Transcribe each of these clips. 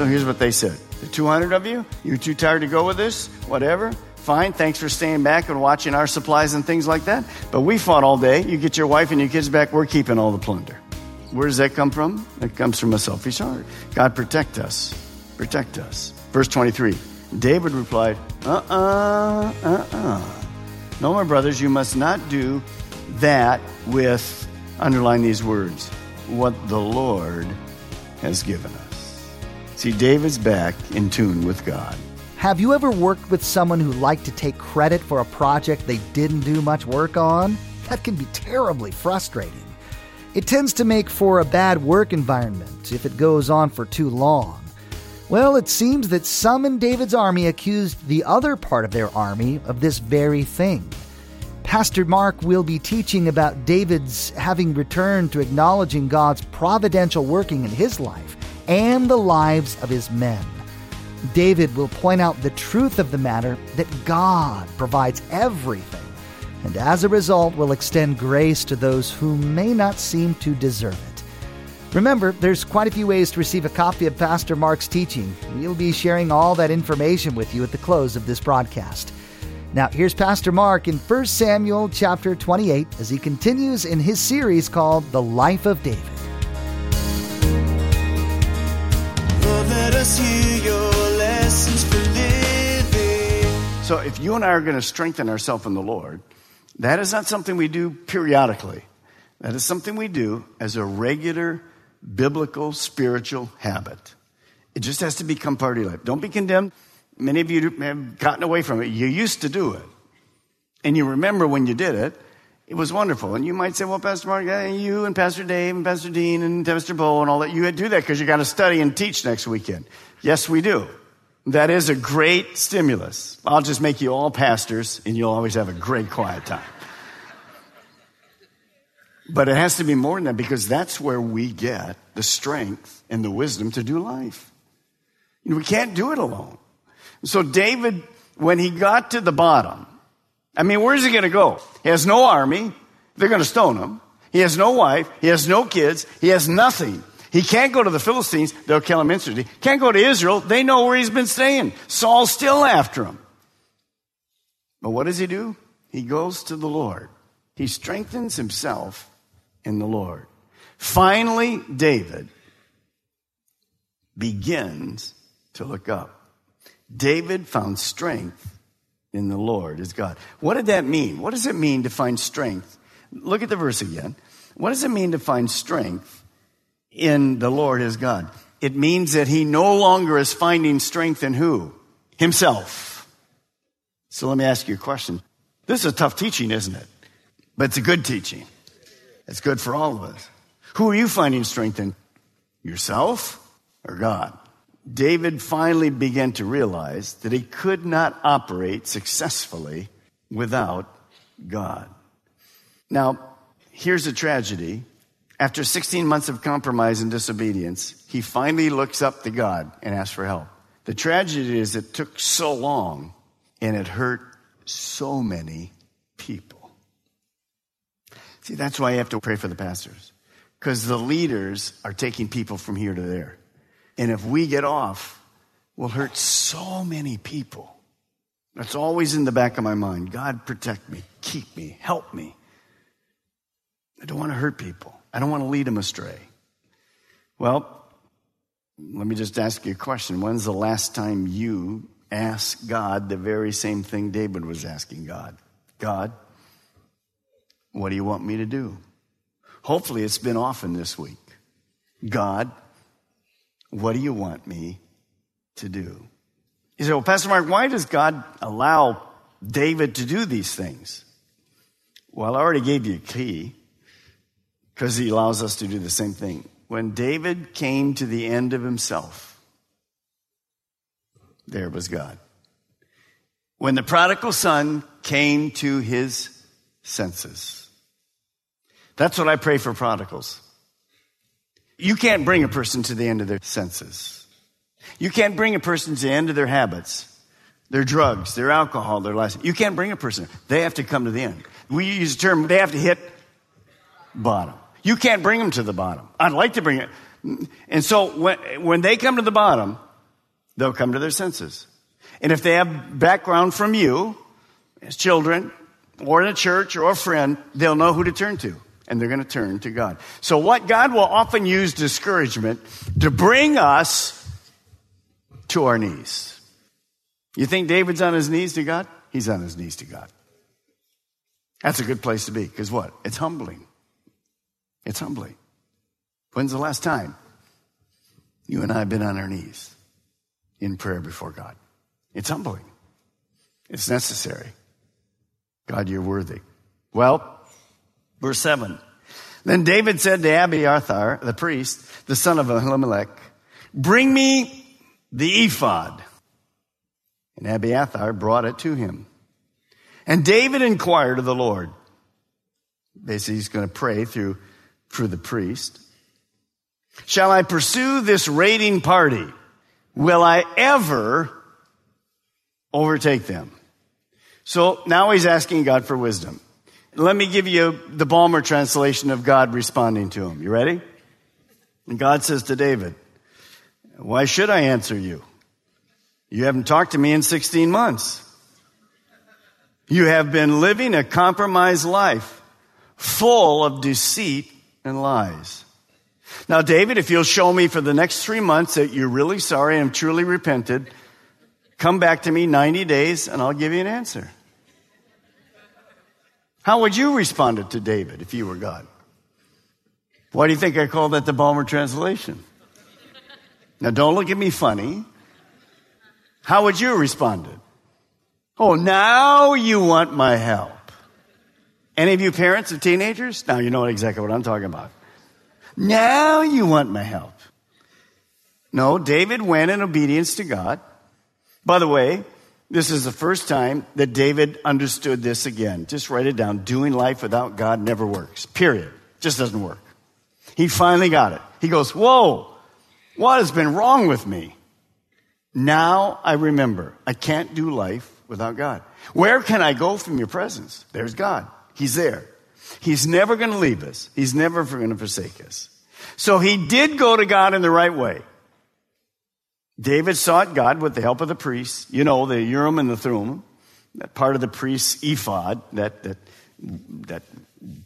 So here's what they said. The 200 of you, you're too tired to go with this? Whatever. Fine. Thanks for staying back and watching our supplies and things like that. But we fought all day. You get your wife and your kids back. We're keeping all the plunder. Where does that come from? It comes from a selfish heart. God, protect us. Protect us. Verse 23. David replied, uh uh, uh uh. No, my brothers, you must not do that with, underline these words, what the Lord has given us. See, David's back in tune with God. Have you ever worked with someone who liked to take credit for a project they didn't do much work on? That can be terribly frustrating. It tends to make for a bad work environment if it goes on for too long. Well, it seems that some in David's army accused the other part of their army of this very thing. Pastor Mark will be teaching about David's having returned to acknowledging God's providential working in his life and the lives of his men. David will point out the truth of the matter that God provides everything, and as a result will extend grace to those who may not seem to deserve it. Remember, there's quite a few ways to receive a copy of Pastor Mark's teaching. We'll be sharing all that information with you at the close of this broadcast. Now, here's Pastor Mark in 1 Samuel chapter 28 as he continues in his series called The Life of David. So, if you and I are going to strengthen ourselves in the Lord, that is not something we do periodically. That is something we do as a regular biblical spiritual habit. It just has to become part of your life. Don't be condemned. Many of you have gotten away from it. You used to do it. And you remember when you did it, it was wonderful. And you might say, well, Pastor Mark, you and Pastor Dave and Pastor Dean and Pastor Bo and all that, you do that because you got to study and teach next weekend. Yes, we do. That is a great stimulus. I'll just make you all pastors and you'll always have a great quiet time. But it has to be more than that because that's where we get the strength and the wisdom to do life. We can't do it alone. So David, when he got to the bottom, I mean, where's he going to go? He has no army. They're going to stone him. He has no wife. He has no kids. He has nothing. He can't go to the Philistines. They'll kill him instantly. Can't go to Israel. They know where he's been staying. Saul's still after him. But what does he do? He goes to the Lord. He strengthens himself in the Lord. Finally, David begins to look up. David found strength in the Lord is God. What did that mean? What does it mean to find strength? Look at the verse again. What does it mean to find strength in the Lord his God? It means that he no longer is finding strength in who? Himself. So let me ask you a question. This is a tough teaching, isn't it? But it's a good teaching. It's good for all of us. Who are you finding strength in? Yourself or God? David finally began to realize that he could not operate successfully without God. Now, here's a tragedy. After 16 months of compromise and disobedience, he finally looks up to God and asks for help. The tragedy is it took so long and it hurt so many people. See, that's why you have to pray for the pastors. Because the leaders are taking people from here to there. And if we get off, we'll hurt so many people. That's always in the back of my mind. God, protect me, keep me, help me. I don't want to hurt people. I don't want to lead them astray. Well, let me just ask you a question. When's the last time you asked God the very same thing David was asking God? God, what do you want me to do? Hopefully, it's been often this week. God, what do you want me to do. You say, well, Pastor Mark, why does God allow David to do these things? Well, I already gave you a key because he allows us to do the same thing. When David came to the end of himself, there was God. When the prodigal son came to his senses. That's what I pray for prodigals. You can't bring a person to the end of their senses. You can't bring a person to the end of their habits, their drugs, their alcohol, their license. You can't bring a person. They have to come to the end. We use the term, they have to hit bottom. You can't bring them to the bottom. I'd like to bring it. And so when, when they come to the bottom, they'll come to their senses. And if they have background from you, as children, or in a church or a friend, they'll know who to turn to. And they're going to turn to God. So what God will often use discouragement to bring us to our knees. You think David's on his knees to God? He's on his knees to God. That's a good place to be. Because what? It's humbling. It's humbling. When's the last time you and I have been on our knees in prayer before God? It's humbling. It's necessary. God, you're worthy. Well, verse 7. Then David said to Abiathar, the priest, the son of Ahimelech, Bring me the ephod. And Abiathar brought it to him. And David inquired of the Lord. Basically, he's going to pray through, through the priest. Shall I pursue this raiding party? Will I ever overtake them? So now he's asking God for wisdom. Let me give you the Balmer translation of God responding to him. You ready? And God says to David, Why should I answer you? You haven't talked to me in 16 months. You have been living a compromised life full of deceit and lies. Now, David, if you'll show me for the next three months that you're really sorry and truly repented, come back to me 90 days and I'll give you an answer. How would you respond to David if you were God? Why do you think I call that the Balmer translation? Now, don't look at me funny. How would you responded? Oh, now you want my help. Any of you parents of teenagers? Now you know exactly what I'm talking about. Now you want my help. No, David went in obedience to God. By the way, this is the first time that David understood this again. Just write it down. Doing life without God never works. Period. Just doesn't work. He finally got it. He goes, Whoa, what has been wrong with me? Now I remember I can't do life without God. Where can I go from your presence? There's God. He's there. He's never going to leave us. He's never going to forsake us. So he did go to God in the right way. David sought God with the help of the priests. You know, the Urim and the Thummim, that part of the priest's ephod, that, that, that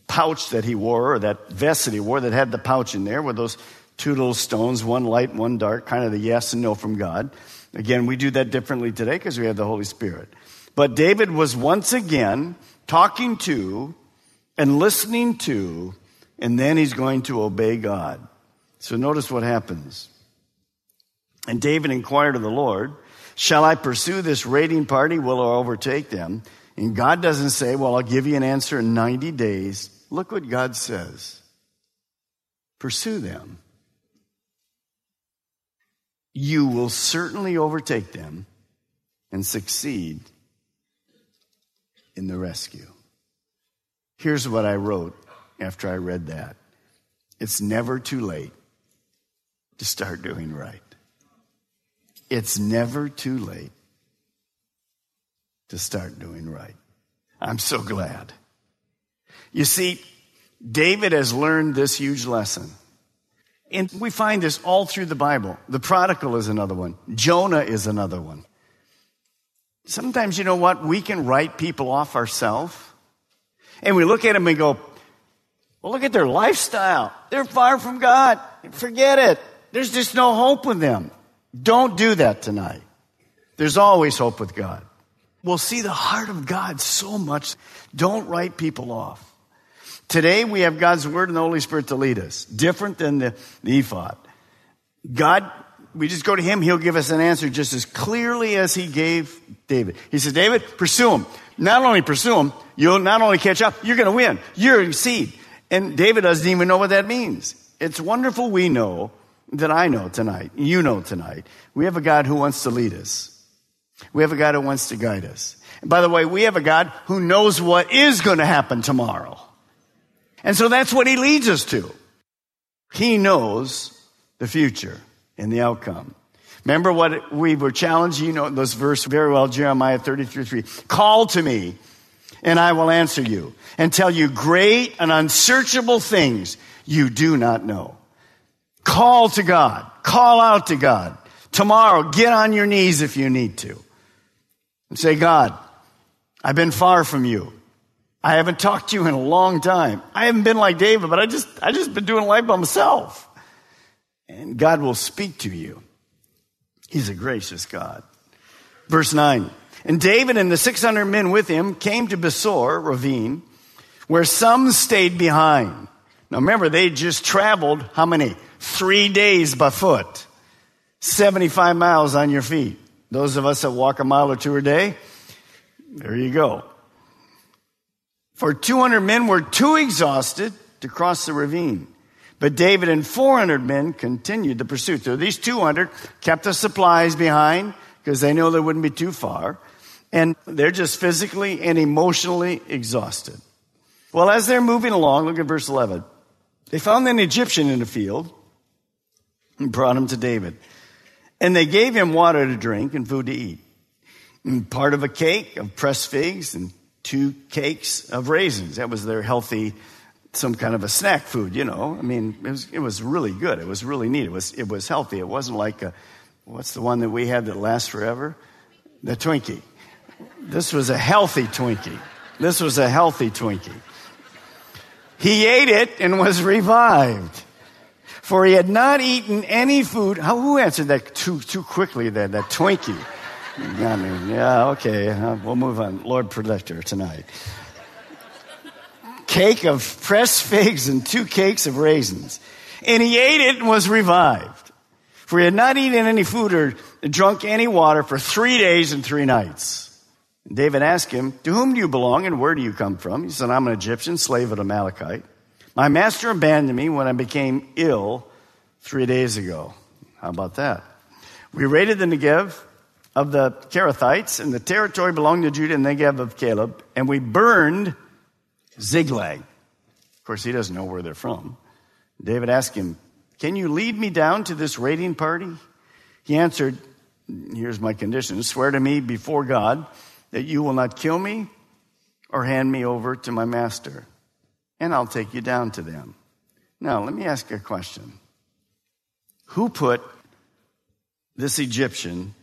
pouch that he wore, or that vest that he wore that had the pouch in there with those two little stones, one light, one dark, kind of the yes and no from God. Again, we do that differently today because we have the Holy Spirit. But David was once again talking to and listening to, and then he's going to obey God. So notice what happens. And David inquired of the Lord, Shall I pursue this raiding party? Will I overtake them? And God doesn't say, Well, I'll give you an answer in 90 days. Look what God says Pursue them you will certainly overtake them and succeed in the rescue. Here's what I wrote after I read that it's never too late to start doing right. It's never too late to start doing right. I'm so glad. You see, David has learned this huge lesson. And we find this all through the Bible. The prodigal is another one. Jonah is another one. Sometimes, you know what? We can write people off ourselves. And we look at them and go, well, look at their lifestyle. They're far from God. Forget it. There's just no hope with them. Don't do that tonight. There's always hope with God. We'll see the heart of God so much. Don't write people off. Today we have God's Word and the Holy Spirit to lead us, different than the, the ephod. God we just go to him, he'll give us an answer just as clearly as he gave David. He says, David, pursue him. Not only pursue him, you'll not only catch up, you're going to win. You're seed. And David doesn't even know what that means. It's wonderful we know that I know tonight, you know tonight. We have a God who wants to lead us. We have a God who wants to guide us. And by the way, we have a God who knows what is going to happen tomorrow. And so that's what he leads us to. He knows the future and the outcome. Remember what we were challenged? You know this verse very well, Jeremiah 33 3. Call to me, and I will answer you, and tell you great and unsearchable things you do not know. Call to God. Call out to God. Tomorrow, get on your knees if you need to. And say, God, I've been far from you. I haven't talked to you in a long time. I haven't been like David, but I just, I just been doing life by myself. And God will speak to you. He's a gracious God. Verse 9. And David and the 600 men with him came to Besor ravine, where some stayed behind. Now remember, they just traveled how many? Three days by foot. 75 miles on your feet. Those of us that walk a mile or two a day, there you go. For 200 men were too exhausted to cross the ravine. But David and 400 men continued the pursuit. So these 200 kept the supplies behind because they know they wouldn't be too far. And they're just physically and emotionally exhausted. Well, as they're moving along, look at verse 11. They found an Egyptian in the field and brought him to David. And they gave him water to drink and food to eat. And part of a cake of pressed figs and two cakes of raisins. That was their healthy, some kind of a snack food, you know. I mean, it was, it was really good. It was really neat. It was, it was healthy. It wasn't like a, what's the one that we had that lasts forever? The Twinkie. This was a healthy Twinkie. This was a healthy Twinkie. He ate it and was revived. For he had not eaten any food. How, who answered that too, too quickly there, that Twinkie? I mean, yeah, okay, uh, we'll move on. Lord Protector tonight. Cake of pressed figs and two cakes of raisins. And he ate it and was revived. For he had not eaten any food or drunk any water for three days and three nights. And David asked him, To whom do you belong and where do you come from? He said, I'm an Egyptian, slave of Amalekite. My master abandoned me when I became ill three days ago. How about that? We raided the Negev of the Kerethites, and the territory belonged to Judah and Negev of Caleb, and we burned Ziklag. Of course, he doesn't know where they're from. David asked him, Can you lead me down to this raiding party? He answered, Here's my condition. Swear to me before God that you will not kill me or hand me over to my master, and I'll take you down to them. Now, let me ask you a question. Who put this Egyptian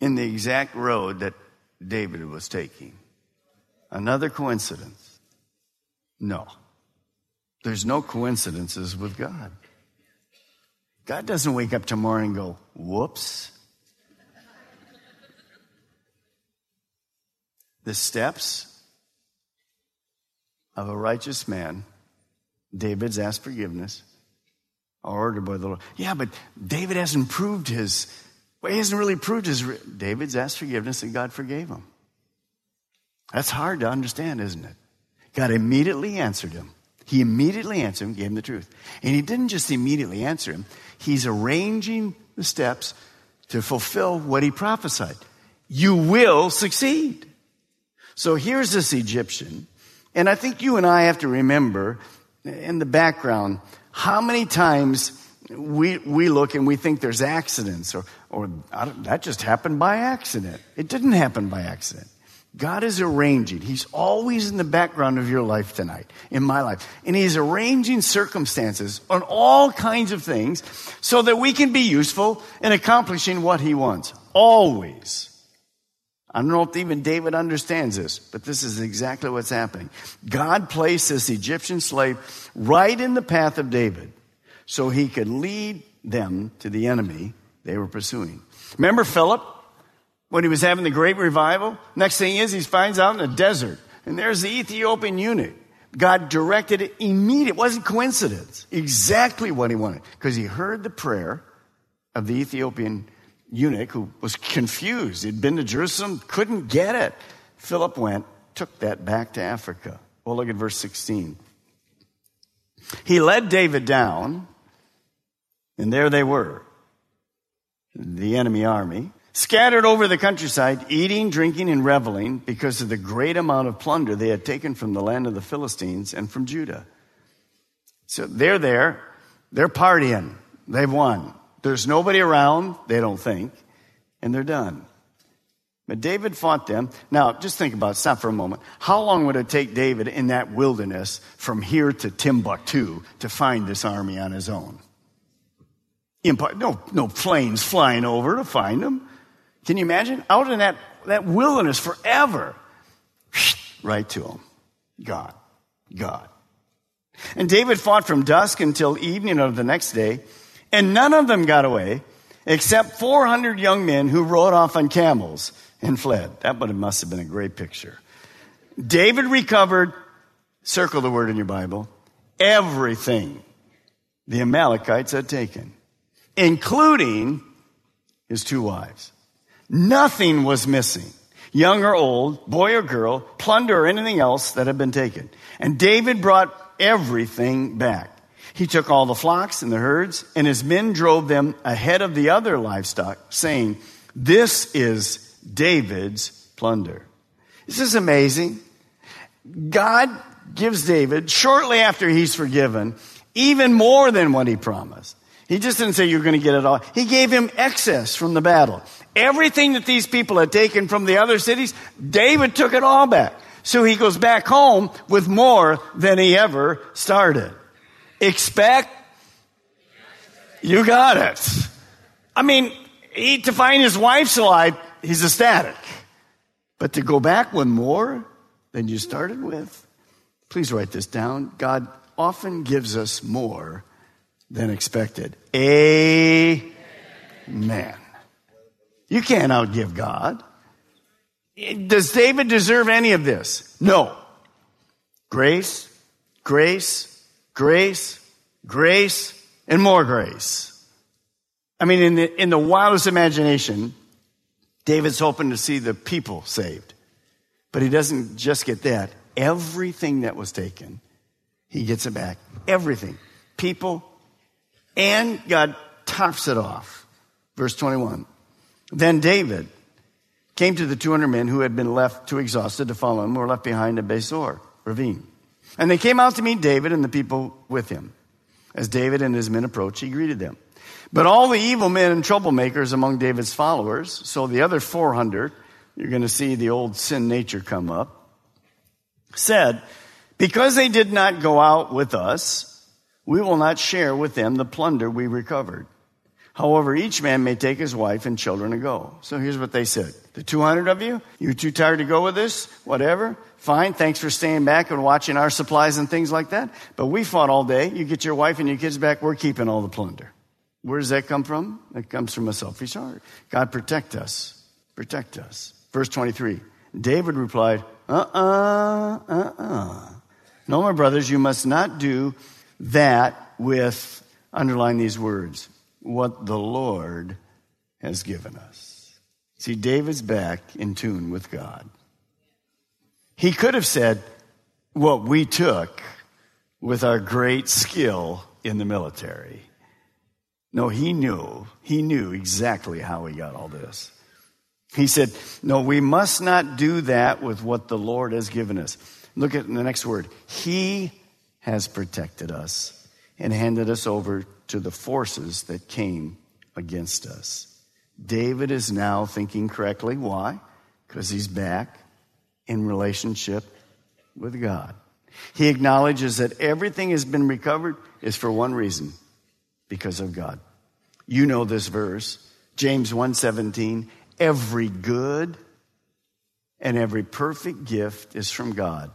in the exact road that David was taking. Another coincidence? No. There's no coincidences with God. God doesn't wake up tomorrow and go, whoops. The steps of a righteous man, David's asked forgiveness, ordered by the Lord. Yeah, but David hasn't proved his well, he hasn't really proved his. David's asked forgiveness and God forgave him. That's hard to understand, isn't it? God immediately answered him. He immediately answered him, gave him the truth. And he didn't just immediately answer him, he's arranging the steps to fulfill what he prophesied. You will succeed. So here's this Egyptian. And I think you and I have to remember in the background how many times we, we look and we think there's accidents or, or that just happened by accident. It didn't happen by accident. God is arranging. He's always in the background of your life tonight, in my life. And He's arranging circumstances on all kinds of things so that we can be useful in accomplishing what He wants. Always. I don't know if even David understands this, but this is exactly what's happening. God placed this Egyptian slave right in the path of David so he could lead them to the enemy they were pursuing. Remember Philip when he was having the great revival? Next thing is he finds out in the desert, and there's the Ethiopian eunuch. God directed it immediately. It wasn't coincidence. Exactly what he wanted. Because he heard the prayer of the Ethiopian eunuch who was confused. He'd been to Jerusalem, couldn't get it. Philip went, took that back to Africa. Well, look at verse 16. He led David down, and there they were, the enemy army, scattered over the countryside, eating, drinking, and reveling because of the great amount of plunder they had taken from the land of the Philistines and from Judah. So they're there, they're partying, they've won. There's nobody around, they don't think, and they're done. But David fought them. Now, just think about it. Stop for a moment. How long would it take David in that wilderness from here to Timbuktu to find this army on his own? No, no planes flying over to find them. Can you imagine? Out in that, that wilderness forever. Right to him. God. God. And David fought from dusk until evening of the next day, and none of them got away except 400 young men who rode off on camels and fled. That must have been a great picture. David recovered, circle the word in your Bible, everything the Amalekites had taken, including his two wives. Nothing was missing, young or old, boy or girl, plunder or anything else that had been taken. And David brought everything back. He took all the flocks and the herds, and his men drove them ahead of the other livestock, saying, This is David's plunder. This is amazing. God gives David, shortly after he's forgiven, even more than what he promised. He just didn't say you're going to get it all. He gave him excess from the battle. Everything that these people had taken from the other cities, David took it all back. So he goes back home with more than he ever started. Expect, you got it. I mean, he, to find his wife's alive, he's ecstatic. But to go back one more than you started with, please write this down. God often gives us more than expected. Amen. You can't outgive God. Does David deserve any of this? No. Grace, grace, grace, grace, and more grace. I mean, in the, in the wildest imagination, David's hoping to see the people saved. But he doesn't just get that. Everything that was taken, he gets it back. Everything. People, and God tops it off. Verse 21. Then David came to the 200 men who had been left too exhausted to follow him, were left behind at Besor ravine. And they came out to meet David and the people with him. As David and his men approached, he greeted them. But all the evil men and troublemakers among David's followers, so the other 400, you're going to see the old sin nature come up, said, Because they did not go out with us, we will not share with them the plunder we recovered. However, each man may take his wife and children and go. So here's what they said. The 200 of you, you're too tired to go with this? Whatever. Fine. Thanks for staying back and watching our supplies and things like that. But we fought all day. You get your wife and your kids back. We're keeping all the plunder. Where does that come from? It comes from a selfish heart. God, protect us. Protect us. Verse 23. David replied, uh uh, uh uh. No, my brothers, you must not do that with, underline these words, what the Lord has given us. See, David's back in tune with God. He could have said what we took with our great skill in the military. No, he knew. He knew exactly how he got all this. He said, No, we must not do that with what the Lord has given us. Look at the next word. He has protected us and handed us over to the forces that came against us. David is now thinking correctly. Why? Because he's back in relationship with God. He acknowledges that everything has been recovered is for one reason because of God. You know this verse, James 1:17, every good and every perfect gift is from God,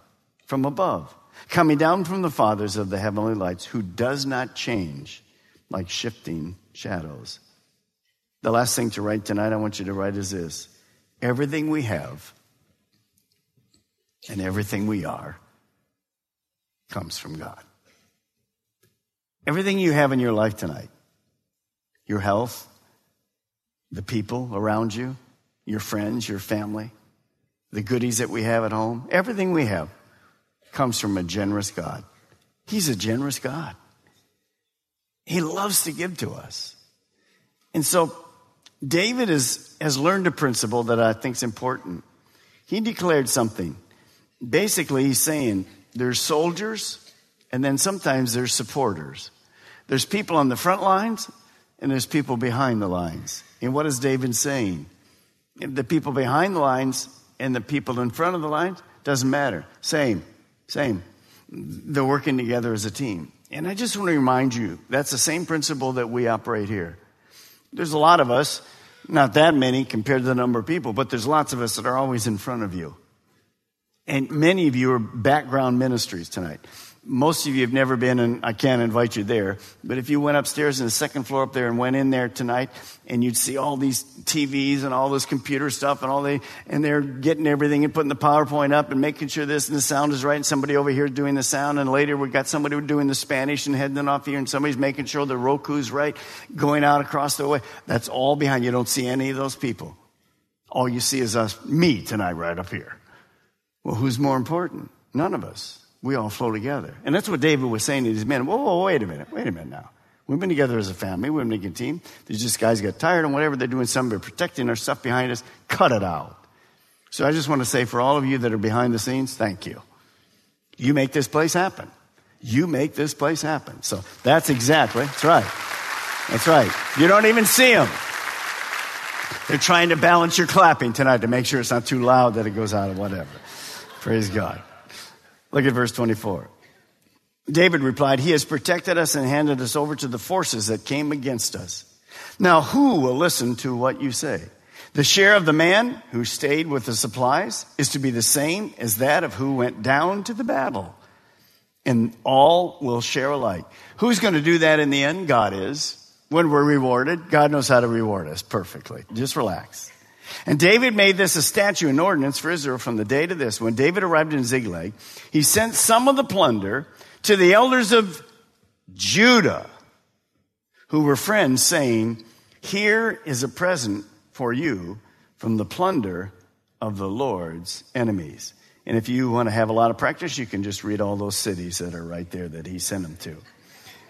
from above, coming down from the fathers of the heavenly lights who does not change like shifting shadows. The last thing to write tonight I want you to write is this. Everything we have and everything we are comes from God. Everything you have in your life tonight, your health, the people around you, your friends, your family, the goodies that we have at home, everything we have comes from a generous God. He's a generous God. He loves to give to us. And so David is, has learned a principle that I think is important. He declared something. Basically, he's saying there's soldiers and then sometimes there's supporters. There's people on the front lines and there's people behind the lines. And what is David saying? The people behind the lines and the people in front of the lines doesn't matter. Same, same. They're working together as a team. And I just want to remind you that's the same principle that we operate here. There's a lot of us, not that many compared to the number of people, but there's lots of us that are always in front of you. And many of you are background ministries tonight most of you have never been, and I can't invite you there, but if you went upstairs in the second floor up there and went in there tonight, and you'd see all these TVs and all this computer stuff and all they, and they're getting everything and putting the PowerPoint up and making sure this and the sound is right, and somebody over here doing the sound, and later we got somebody doing the Spanish and heading off here, and somebody's making sure the Roku's right, going out across the way. That's all behind. You don't see any of those people. All you see is us, me tonight, right up here. Well, who's more important? None of us we all flow together. And that's what David was saying to these men. Whoa, whoa, wait a minute, wait a minute now. We've been together as a family, we've been making a team. These just guys got tired and whatever they're doing, something, they're protecting our stuff behind us, cut it out. So I just want to say for all of you that are behind the scenes, thank you. You make this place happen. You make this place happen. So that's exactly, that's right. That's right. You don't even see them. They're trying to balance your clapping tonight to make sure it's not too loud that it goes out or whatever. Praise God. Look at verse 24. David replied, He has protected us and handed us over to the forces that came against us. Now, who will listen to what you say? The share of the man who stayed with the supplies is to be the same as that of who went down to the battle. And all will share alike. Who's going to do that in the end? God is. When we're rewarded, God knows how to reward us perfectly. Just relax. And David made this a statute and ordinance for Israel from the day to this. When David arrived in Ziklag, he sent some of the plunder to the elders of Judah, who were friends, saying, Here is a present for you from the plunder of the Lord's enemies. And if you want to have a lot of practice, you can just read all those cities that are right there that he sent them to.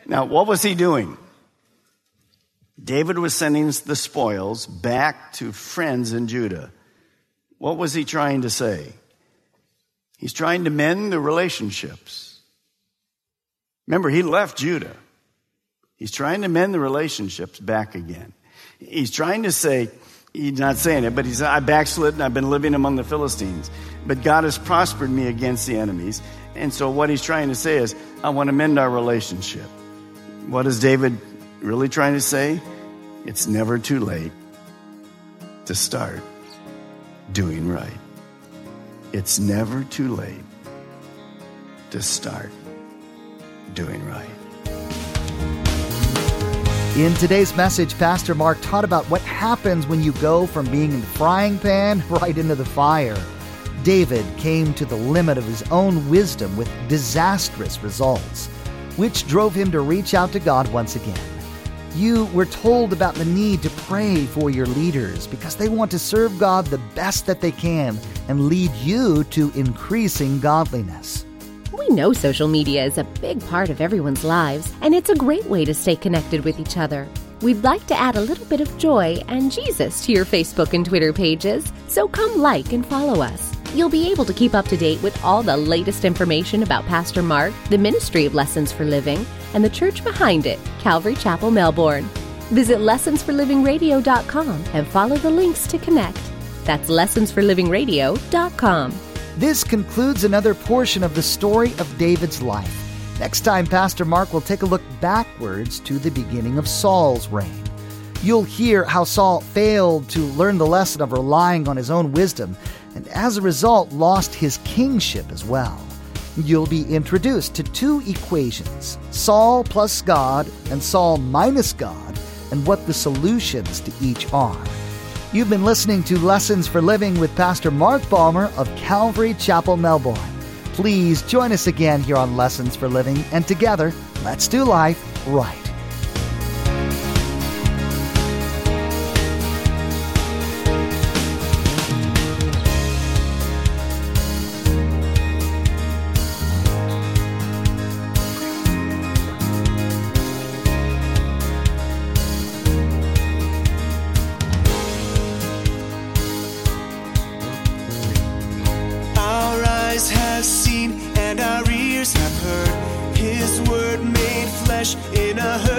Now, what was he doing? David was sending the spoils back to friends in Judah. What was he trying to say? He's trying to mend the relationships. Remember, he left Judah. He's trying to mend the relationships back again. He's trying to say, he's not saying it, but he's, I backslid and I've been living among the Philistines. But God has prospered me against the enemies. And so what he's trying to say is, I want to mend our relationship. What does David really trying to say? It's never too late to start doing right. It's never too late to start doing right. In today's message, Pastor Mark taught about what happens when you go from being in the frying pan right into the fire. David came to the limit of his own wisdom with disastrous results, which drove him to reach out to God once again. You were told about the need to pray for your leaders because they want to serve God the best that they can and lead you to increasing godliness. We know social media is a big part of everyone's lives, and it's a great way to stay connected with each other. We'd like to add a little bit of joy and Jesus to your Facebook and Twitter pages, so come like and follow us. You'll be able to keep up to date with all the latest information about Pastor Mark, the ministry of Lessons for Living, and the church behind it, Calvary Chapel, Melbourne. Visit lessonsforlivingradio.com and follow the links to connect. That's lessonsforlivingradio.com. This concludes another portion of the story of David's life. Next time, Pastor Mark will take a look backwards to the beginning of Saul's reign. You'll hear how Saul failed to learn the lesson of relying on his own wisdom, and as a result, lost his kingship as well you'll be introduced to two equations Saul plus God and Saul minus God, and what the solutions to each are. You've been listening to Lessons for Living with Pastor Mark Balmer of Calvary Chapel, Melbourne. Please join us again here on Lessons for Living, and together, let's do life right. In a hurting